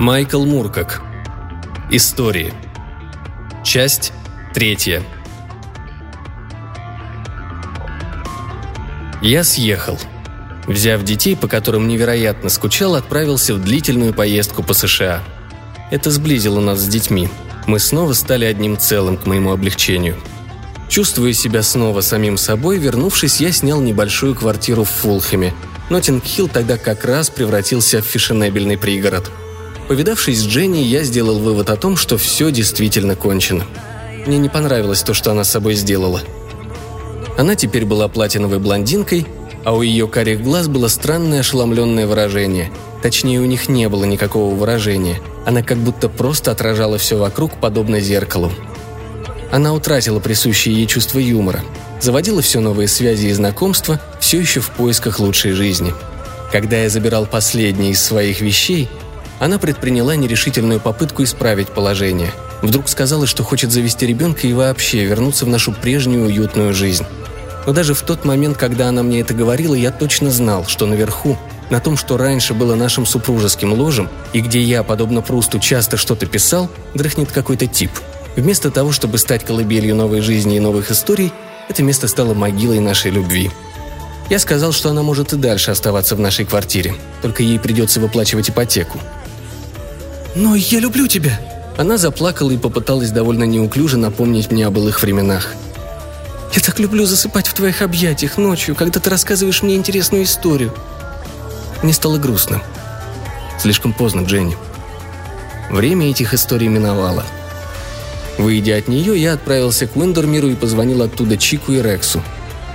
Майкл Муркак. Истории. Часть третья. Я съехал. Взяв детей, по которым невероятно скучал, отправился в длительную поездку по США. Это сблизило нас с детьми. Мы снова стали одним целым к моему облегчению. Чувствуя себя снова самим собой, вернувшись, я снял небольшую квартиру в Фулхэме. Ноттинг-Хилл тогда как раз превратился в фешенебельный пригород – Повидавшись с Дженни, я сделал вывод о том, что все действительно кончено. Мне не понравилось то, что она с собой сделала. Она теперь была платиновой блондинкой, а у ее карих глаз было странное ошеломленное выражение. Точнее, у них не было никакого выражения. Она как будто просто отражала все вокруг, подобно зеркалу. Она утратила присущее ей чувство юмора, заводила все новые связи и знакомства, все еще в поисках лучшей жизни. Когда я забирал последние из своих вещей, она предприняла нерешительную попытку исправить положение. Вдруг сказала, что хочет завести ребенка и вообще вернуться в нашу прежнюю уютную жизнь. Но даже в тот момент, когда она мне это говорила, я точно знал, что наверху, на том, что раньше было нашим супружеским ложем, и где я, подобно Прусту, часто что-то писал, дрыхнет какой-то тип. Вместо того, чтобы стать колыбелью новой жизни и новых историй, это место стало могилой нашей любви. Я сказал, что она может и дальше оставаться в нашей квартире, только ей придется выплачивать ипотеку. «Но я люблю тебя!» Она заплакала и попыталась довольно неуклюже напомнить мне о былых временах. «Я так люблю засыпать в твоих объятиях ночью, когда ты рассказываешь мне интересную историю». Мне стало грустно. Слишком поздно, Дженни. Время этих историй миновало. Выйдя от нее, я отправился к Уиндермиру и позвонил оттуда Чику и Рексу.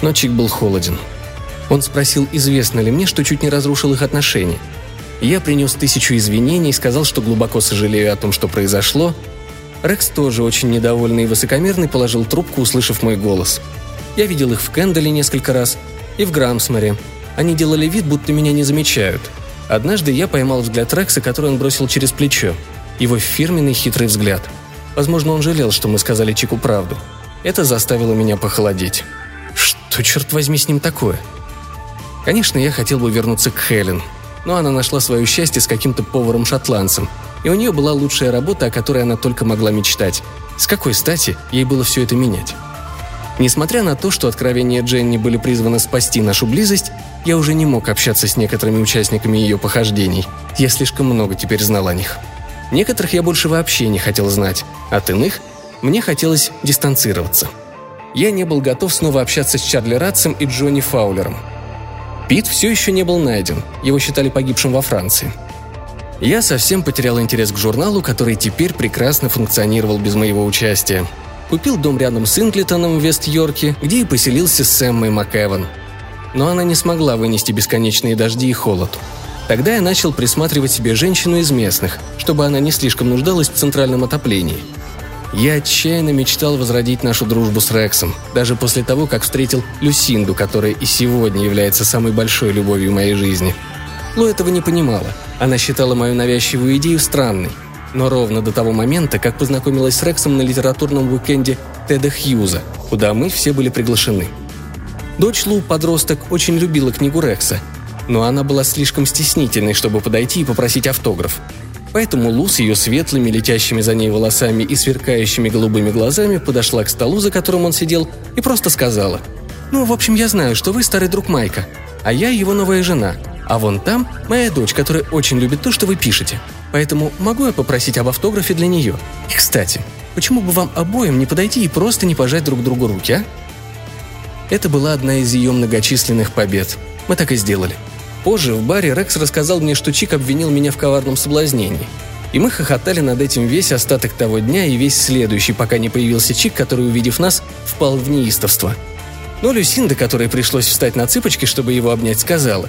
Но Чик был холоден. Он спросил, известно ли мне, что чуть не разрушил их отношения – я принес тысячу извинений, и сказал, что глубоко сожалею о том, что произошло. Рекс тоже очень недовольный и высокомерный положил трубку, услышав мой голос. Я видел их в Кендале несколько раз и в Грамсморе. Они делали вид, будто меня не замечают. Однажды я поймал взгляд Рекса, который он бросил через плечо. Его фирменный хитрый взгляд. Возможно, он жалел, что мы сказали Чику правду. Это заставило меня похолодеть. Что, черт возьми, с ним такое? Конечно, я хотел бы вернуться к Хелен, но она нашла свое счастье с каким-то поваром-шотландцем, и у нее была лучшая работа, о которой она только могла мечтать. С какой стати ей было все это менять? Несмотря на то, что откровения Дженни были призваны спасти нашу близость, я уже не мог общаться с некоторыми участниками ее похождений. Я слишком много теперь знал о них. Некоторых я больше вообще не хотел знать, от иных мне хотелось дистанцироваться. Я не был готов снова общаться с Чарли Ратцем и Джонни Фаулером – Пит все еще не был найден, его считали погибшим во Франции. Я совсем потерял интерес к журналу, который теперь прекрасно функционировал без моего участия. Купил дом рядом с Инглитоном в Вест-Йорке, где и поселился с Эммой МакЭван. Но она не смогла вынести бесконечные дожди и холод. Тогда я начал присматривать себе женщину из местных, чтобы она не слишком нуждалась в центральном отоплении – я отчаянно мечтал возродить нашу дружбу с Рексом, даже после того, как встретил Люсинду, которая и сегодня является самой большой любовью моей жизни. Лу этого не понимала. Она считала мою навязчивую идею странной. Но ровно до того момента, как познакомилась с Рексом на литературном уикенде Теда Хьюза, куда мы все были приглашены. Дочь Лу, подросток, очень любила книгу Рекса, но она была слишком стеснительной, чтобы подойти и попросить автограф. Поэтому Лу с ее светлыми, летящими за ней волосами и сверкающими голубыми глазами подошла к столу, за которым он сидел, и просто сказала «Ну, в общем, я знаю, что вы старый друг Майка, а я его новая жена, а вон там моя дочь, которая очень любит то, что вы пишете. Поэтому могу я попросить об автографе для нее? И, кстати, почему бы вам обоим не подойти и просто не пожать друг другу руки, а?» Это была одна из ее многочисленных побед. Мы так и сделали – Позже в баре Рекс рассказал мне, что Чик обвинил меня в коварном соблазнении. И мы хохотали над этим весь остаток того дня и весь следующий, пока не появился Чик, который, увидев нас, впал в неистовство. Но Люсинда, которой пришлось встать на цыпочки, чтобы его обнять, сказала.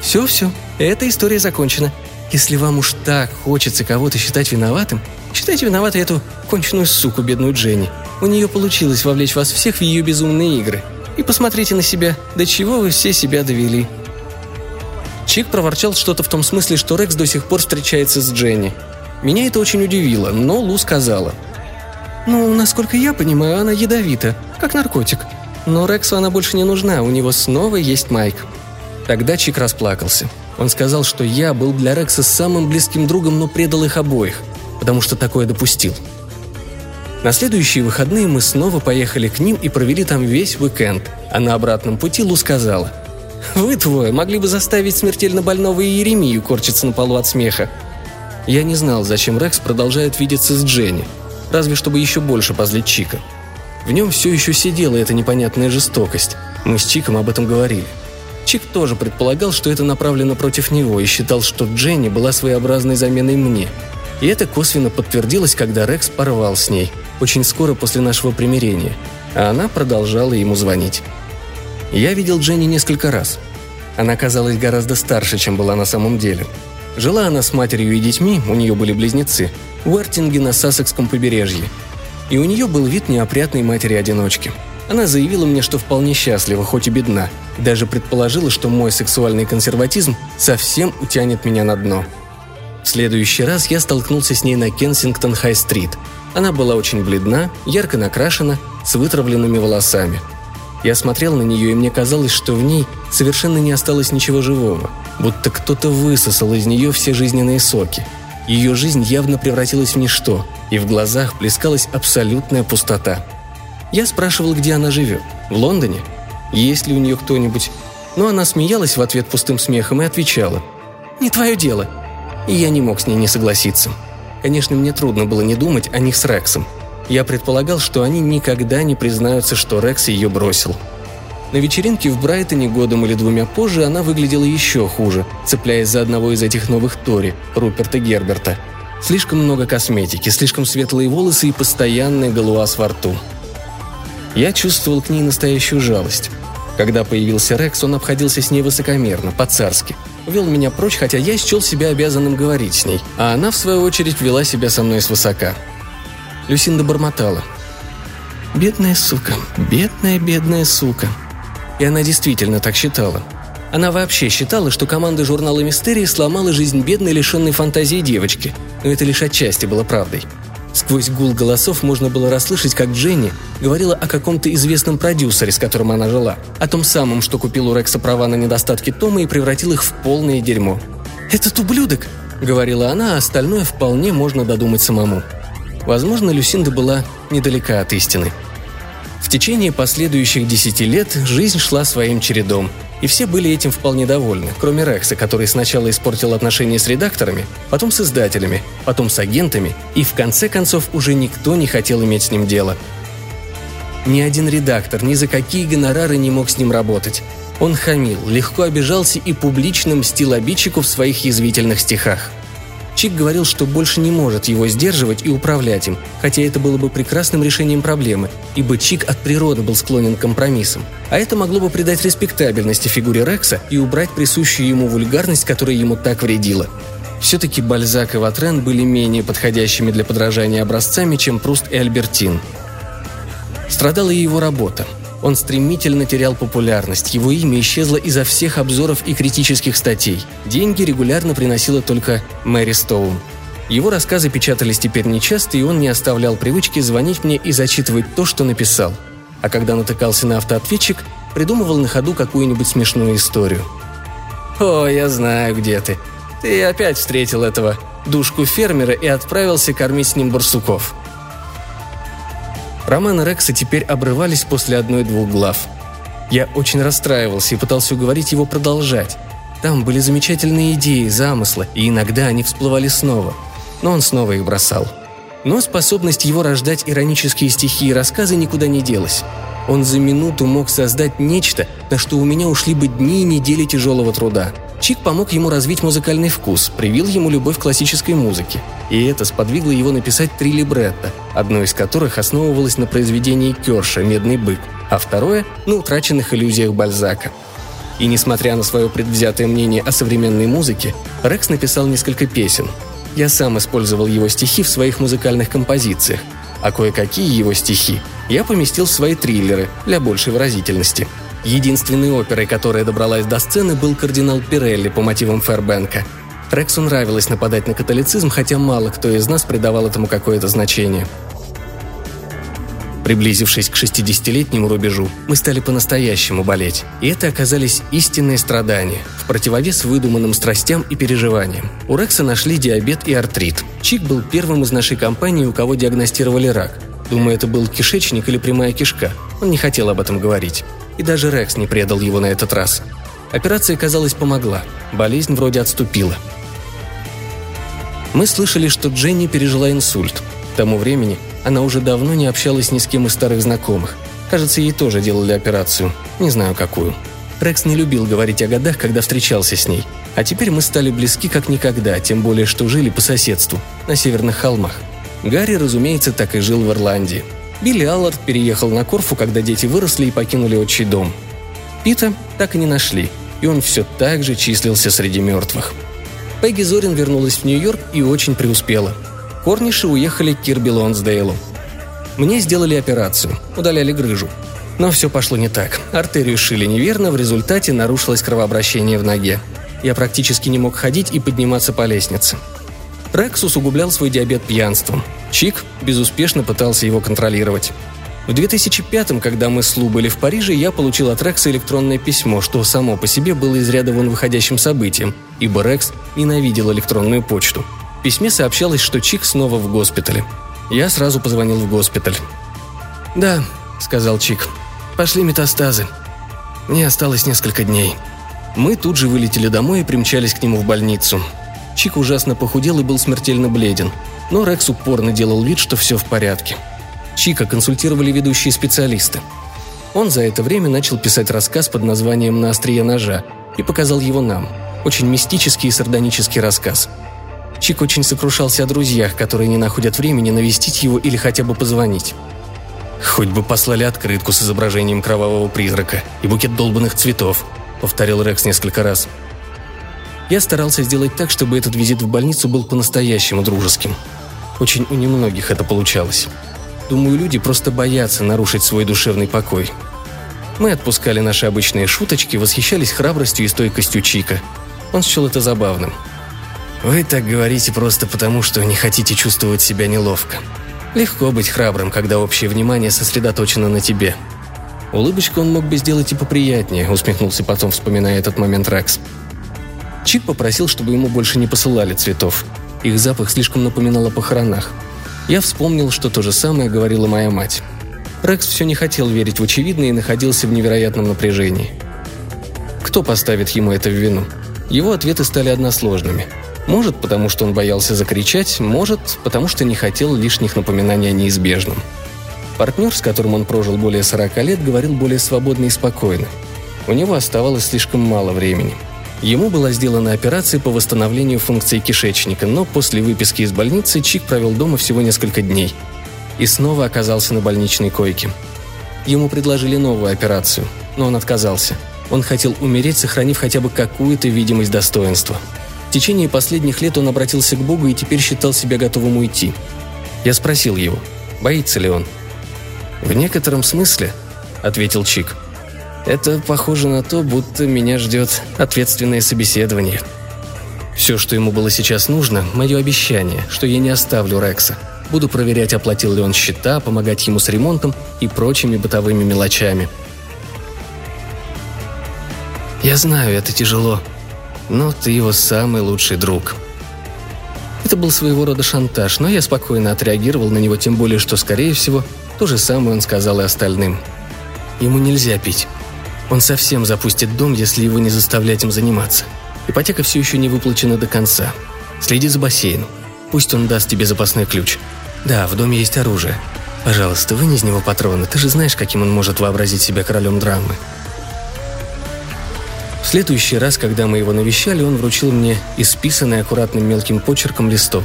«Все-все, эта история закончена. Если вам уж так хочется кого-то считать виноватым, считайте виноватой эту конченую суку, бедную Дженни. У нее получилось вовлечь вас всех в ее безумные игры. И посмотрите на себя, до чего вы все себя довели. Чик проворчал что-то в том смысле, что Рекс до сих пор встречается с Дженни. Меня это очень удивило, но Лу сказала. «Ну, насколько я понимаю, она ядовита, как наркотик. Но Рексу она больше не нужна, у него снова есть Майк». Тогда Чик расплакался. Он сказал, что я был для Рекса самым близким другом, но предал их обоих, потому что такое допустил. На следующие выходные мы снова поехали к ним и провели там весь уикенд, а на обратном пути Лу сказала – вы двое могли бы заставить смертельно больного Иеремию корчиться на полу от смеха. Я не знал, зачем Рекс продолжает видеться с Дженни, разве чтобы еще больше позлить Чика. В нем все еще сидела эта непонятная жестокость. Мы с Чиком об этом говорили. Чик тоже предполагал, что это направлено против него и считал, что Дженни была своеобразной заменой мне. И это косвенно подтвердилось, когда Рекс порвал с ней, очень скоро после нашего примирения, а она продолжала ему звонить. Я видел Дженни несколько раз. Она казалась гораздо старше, чем была на самом деле. Жила она с матерью и детьми, у нее были близнецы, в Уэртинге на Сассекском побережье. И у нее был вид неопрятной матери-одиночки. Она заявила мне, что вполне счастлива, хоть и бедна, даже предположила, что мой сексуальный консерватизм совсем утянет меня на дно. В следующий раз я столкнулся с ней на Кенсингтон-Хай-стрит. Она была очень бледна, ярко накрашена, с вытравленными волосами – я смотрел на нее, и мне казалось, что в ней совершенно не осталось ничего живого, будто кто-то высосал из нее все жизненные соки. Ее жизнь явно превратилась в ничто, и в глазах плескалась абсолютная пустота. Я спрашивал, где она живет. В Лондоне? Есть ли у нее кто-нибудь? Но она смеялась в ответ пустым смехом и отвечала. «Не твое дело». И я не мог с ней не согласиться. Конечно, мне трудно было не думать о них с Рексом – я предполагал, что они никогда не признаются, что Рекс ее бросил. На вечеринке в Брайтоне годом или двумя позже она выглядела еще хуже, цепляясь за одного из этих новых Тори, Руперта Герберта. Слишком много косметики, слишком светлые волосы и постоянная галуаз во рту. Я чувствовал к ней настоящую жалость. Когда появился Рекс, он обходился с ней высокомерно, по-царски. Вел меня прочь, хотя я счел себя обязанным говорить с ней, а она, в свою очередь, вела себя со мной свысока. Люсинда бормотала. «Бедная сука, бедная, бедная сука». И она действительно так считала. Она вообще считала, что команда журнала «Мистерии» сломала жизнь бедной, лишенной фантазии девочки, но это лишь отчасти было правдой. Сквозь гул голосов можно было расслышать, как Дженни говорила о каком-то известном продюсере, с которым она жила, о том самом, что купил у Рекса права на недостатки Тома и превратил их в полное дерьмо. «Этот ублюдок!» — говорила она, а остальное вполне можно додумать самому – Возможно, Люсинда была недалека от истины. В течение последующих десяти лет жизнь шла своим чередом, и все были этим вполне довольны, кроме Рекса, который сначала испортил отношения с редакторами, потом с издателями, потом с агентами, и в конце концов уже никто не хотел иметь с ним дело. Ни один редактор ни за какие гонорары не мог с ним работать. Он хамил, легко обижался и публично мстил обидчику в своих язвительных стихах. Чик говорил, что больше не может его сдерживать и управлять им, хотя это было бы прекрасным решением проблемы, ибо Чик от природы был склонен к компромиссам. А это могло бы придать респектабельности фигуре Рекса и убрать присущую ему вульгарность, которая ему так вредила. Все-таки Бальзак и Ватрен были менее подходящими для подражания образцами, чем Пруст и Альбертин. Страдала и его работа – он стремительно терял популярность, его имя исчезло изо всех обзоров и критических статей. Деньги регулярно приносила только Мэри Стоун. Его рассказы печатались теперь нечасто, и он не оставлял привычки звонить мне и зачитывать то, что написал. А когда натыкался на автоответчик, придумывал на ходу какую-нибудь смешную историю. «О, я знаю, где ты. Ты опять встретил этого душку фермера и отправился кормить с ним барсуков», Романы Рекса теперь обрывались после одной-двух глав. Я очень расстраивался и пытался уговорить его продолжать. Там были замечательные идеи, замыслы, и иногда они всплывали снова. Но он снова их бросал. Но способность его рождать иронические стихи и рассказы никуда не делась. Он за минуту мог создать нечто, на что у меня ушли бы дни и недели тяжелого труда – Чик помог ему развить музыкальный вкус, привил ему любовь к классической музыке. И это сподвигло его написать три либретто, одно из которых основывалось на произведении Кёрша «Медный бык», а второе – на утраченных иллюзиях Бальзака. И несмотря на свое предвзятое мнение о современной музыке, Рекс написал несколько песен. Я сам использовал его стихи в своих музыкальных композициях, а кое-какие его стихи я поместил в свои триллеры для большей выразительности – Единственной оперой, которая добралась до сцены, был кардинал Пирелли по мотивам Фербенка. Рексу нравилось нападать на католицизм, хотя мало кто из нас придавал этому какое-то значение. Приблизившись к 60-летнему рубежу, мы стали по-настоящему болеть. И это оказались истинные страдания, в противовес выдуманным страстям и переживаниям. У Рекса нашли диабет и артрит. Чик был первым из нашей компании, у кого диагностировали рак. Думаю, это был кишечник или прямая кишка. Он не хотел об этом говорить. И даже Рекс не предал его на этот раз. Операция, казалось, помогла. Болезнь вроде отступила. Мы слышали, что Дженни пережила инсульт. К тому времени она уже давно не общалась ни с кем из старых знакомых. Кажется, ей тоже делали операцию. Не знаю, какую. Рекс не любил говорить о годах, когда встречался с ней. А теперь мы стали близки как никогда, тем более, что жили по соседству, на северных холмах. Гарри, разумеется, так и жил в Ирландии. Билли Аллард переехал на Корфу, когда дети выросли и покинули отчий дом. Пита так и не нашли, и он все так же числился среди мертвых. Пегги Зорин вернулась в Нью-Йорк и очень преуспела – Корниши уехали к Кирби Лонсдейлу. Мне сделали операцию, удаляли грыжу. Но все пошло не так. Артерию шили неверно, в результате нарушилось кровообращение в ноге. Я практически не мог ходить и подниматься по лестнице. Рекс усугублял свой диабет пьянством. Чик безуспешно пытался его контролировать. В 2005-м, когда мы с Лу были в Париже, я получил от Рекса электронное письмо, что само по себе было из ряда вон выходящим событием, ибо Рекс ненавидел электронную почту – в письме сообщалось, что Чик снова в госпитале. Я сразу позвонил в госпиталь. «Да», — сказал Чик, — «пошли метастазы. Мне осталось несколько дней». Мы тут же вылетели домой и примчались к нему в больницу. Чик ужасно похудел и был смертельно бледен, но Рекс упорно делал вид, что все в порядке. Чика консультировали ведущие специалисты. Он за это время начал писать рассказ под названием «На острие ножа» и показал его нам. Очень мистический и сардонический рассказ – Чик очень сокрушался о друзьях, которые не находят времени навестить его или хотя бы позвонить. «Хоть бы послали открытку с изображением кровавого призрака и букет долбанных цветов», — повторил Рекс несколько раз. Я старался сделать так, чтобы этот визит в больницу был по-настоящему дружеским. Очень у немногих это получалось. Думаю, люди просто боятся нарушить свой душевный покой. Мы отпускали наши обычные шуточки, восхищались храбростью и стойкостью Чика. Он счел это забавным — вы так говорите просто потому, что не хотите чувствовать себя неловко. Легко быть храбрым, когда общее внимание сосредоточено на тебе. Улыбочку он мог бы сделать и поприятнее, усмехнулся потом, вспоминая этот момент Рекс. Чик попросил, чтобы ему больше не посылали цветов. Их запах слишком напоминал о похоронах. Я вспомнил, что то же самое говорила моя мать. Рекс все не хотел верить в очевидное и находился в невероятном напряжении. Кто поставит ему это в вину? Его ответы стали односложными – может, потому что он боялся закричать, может, потому что не хотел лишних напоминаний о неизбежном. Партнер, с которым он прожил более 40 лет, говорил более свободно и спокойно. У него оставалось слишком мало времени. Ему была сделана операция по восстановлению функции кишечника, но после выписки из больницы Чик провел дома всего несколько дней. И снова оказался на больничной койке. Ему предложили новую операцию, но он отказался. Он хотел умереть, сохранив хотя бы какую-то видимость достоинства – в течение последних лет он обратился к Богу и теперь считал себя готовым уйти. Я спросил его, боится ли он. «В некотором смысле», — ответил Чик. «Это похоже на то, будто меня ждет ответственное собеседование». Все, что ему было сейчас нужно, мое обещание, что я не оставлю Рекса. Буду проверять, оплатил ли он счета, помогать ему с ремонтом и прочими бытовыми мелочами. «Я знаю, это тяжело», но ты его самый лучший друг». Это был своего рода шантаж, но я спокойно отреагировал на него, тем более, что, скорее всего, то же самое он сказал и остальным. Ему нельзя пить. Он совсем запустит дом, если его не заставлять им заниматься. Ипотека все еще не выплачена до конца. Следи за бассейном. Пусть он даст тебе запасной ключ. Да, в доме есть оружие. Пожалуйста, вынь из него патроны. Ты же знаешь, каким он может вообразить себя королем драмы следующий раз, когда мы его навещали, он вручил мне исписанный аккуратным мелким почерком листок.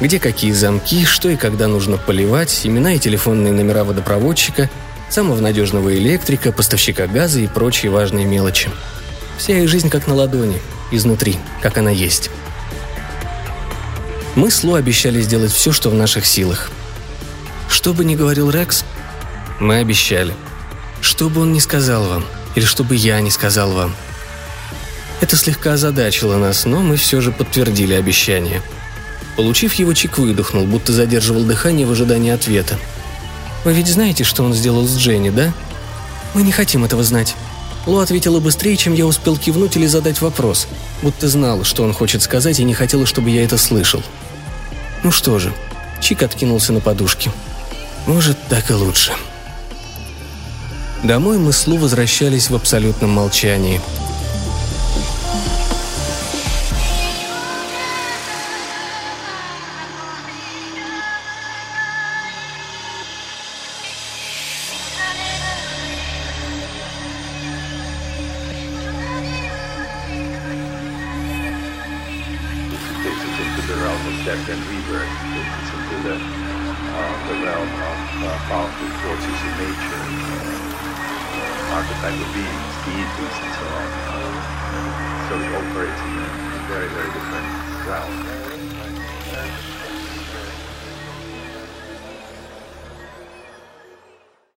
Где какие замки, что и когда нужно поливать, имена и телефонные номера водопроводчика, самого надежного электрика, поставщика газа и прочие важные мелочи. Вся их жизнь как на ладони, изнутри, как она есть. Мы с Лу обещали сделать все, что в наших силах. Что бы ни говорил Рекс, мы обещали. Что бы он ни сказал вам, или что бы я ни сказал вам – это слегка озадачило нас, но мы все же подтвердили обещание. Получив его, Чик выдохнул, будто задерживал дыхание в ожидании ответа. Вы ведь знаете, что он сделал с Дженни, да? Мы не хотим этого знать. Ло ответила быстрее, чем я успел кивнуть или задать вопрос, будто знала, что он хочет сказать, и не хотела, чтобы я это слышал. Ну что же, Чик откинулся на подушке. Может, так и лучше. Домой мы с Лу возвращались в абсолютном молчании – death and rebirth. It's into the, uh, the realm of uh, powerful forces in nature, uh, archetypal beings, deities, and so on. So it operates in a very, very different realm.